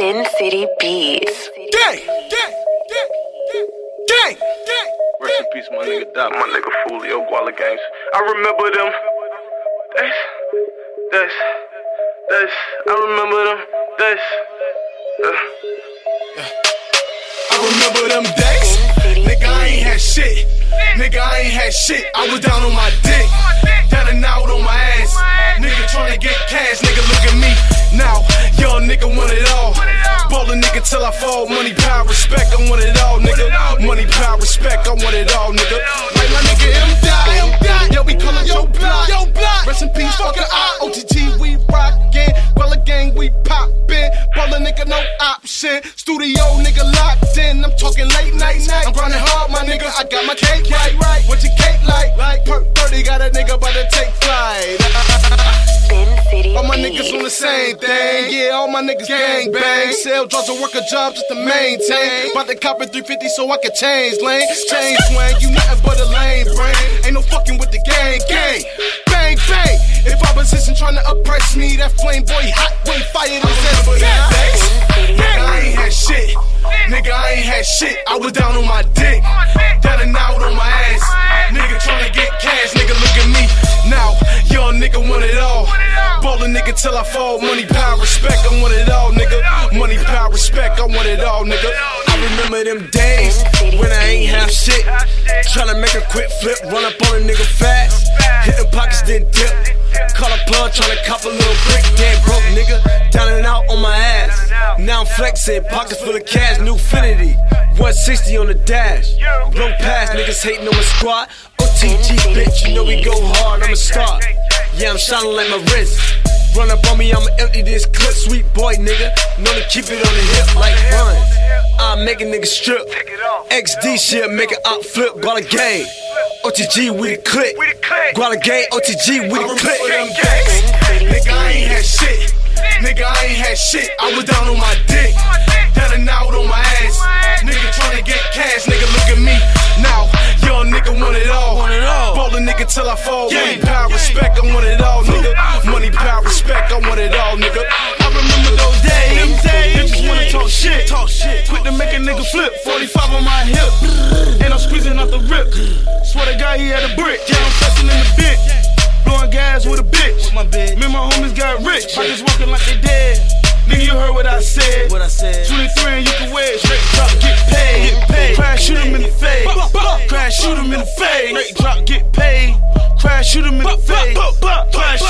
Spin City Beats. Gang, gang, gang, gang, gang. Rest in peace, my nigga Doc, my nigga Fulio Gwalla Gangs. I remember them. That's, that's, that's, I remember them. That's, uh. I remember them days. Nigga, I ain't had shit. Nigga, I ain't had shit. I was down on my dick. Down and out on my ass. Nigga tryna get cash. Nigga, nigga want it all. Ballin' nigga till I fall. Money, power, respect. I want it all, nigga. Money, power, respect. I want it all, nigga. Like my nigga M. Dot. Yo, we call it Yo Block. Yo Block. Rest in peace, fucking I. OTG, we rockin'. Gwalla gang, we poppin'. Ballin' nigga, no option. Studio nigga locked in. I'm talking late night. night. I'm grinding hard, my nigga. I got my cake right. right. What your cake like? Thing. Yeah, all my niggas gang bang. Sell drugs or work a job just to maintain. About to cop a 350 so I can change lane. Change swing, you nothing but a lame brain. Ain't no fucking with the gang, gang. Bang, bang. If opposition trying to oppress me, that flame boy hot when fire them says, Nigga, I ain't had shit. Nigga, I ain't had shit. I was down on my dick. Till I fall. Money, power, respect. I want it all, nigga. Money, power, respect. I want it all, nigga. I remember them days when I ain't have shit. Tryna make a quick flip, run up on a nigga fast. Hit them pockets, then dip. Call a plug, tryna cop a little brick. Dead broke nigga, down and out on my ass. Now I'm flexing, pockets full of cash, new Finity. 160 on the dash. Blow past, niggas hating on my squad. OTG, bitch, you know we go hard, I'm a star. Yeah, I'm shining like my wrist. Run up on me, I'ma empty this clip. Sweet boy, nigga. Know to keep it on the hip like runs. I make a nigga strip. XD shit, make it up flip. Gwalla gang. OTG, we the click. Gwalla gang, OTG, we the click. Nigga, I ain't had shit. Nigga, I ain't had shit. I was down on my nigga flip. 45 on my hip. And I'm squeezing out the rip. Swear to God, he had a brick. Yeah, I'm flexing in the bitch. Blowing gas with a bitch. my bitch. Me and my homies got rich. I just walking like they dead. Nigga, you heard what I said. What I said. 23 and you can wear it. Straight drop, get paid. Get paid. Crash, shoot him in the face. Crash, shoot him in the face. Straight drop, get paid. Crash, shoot him in the face. Crash,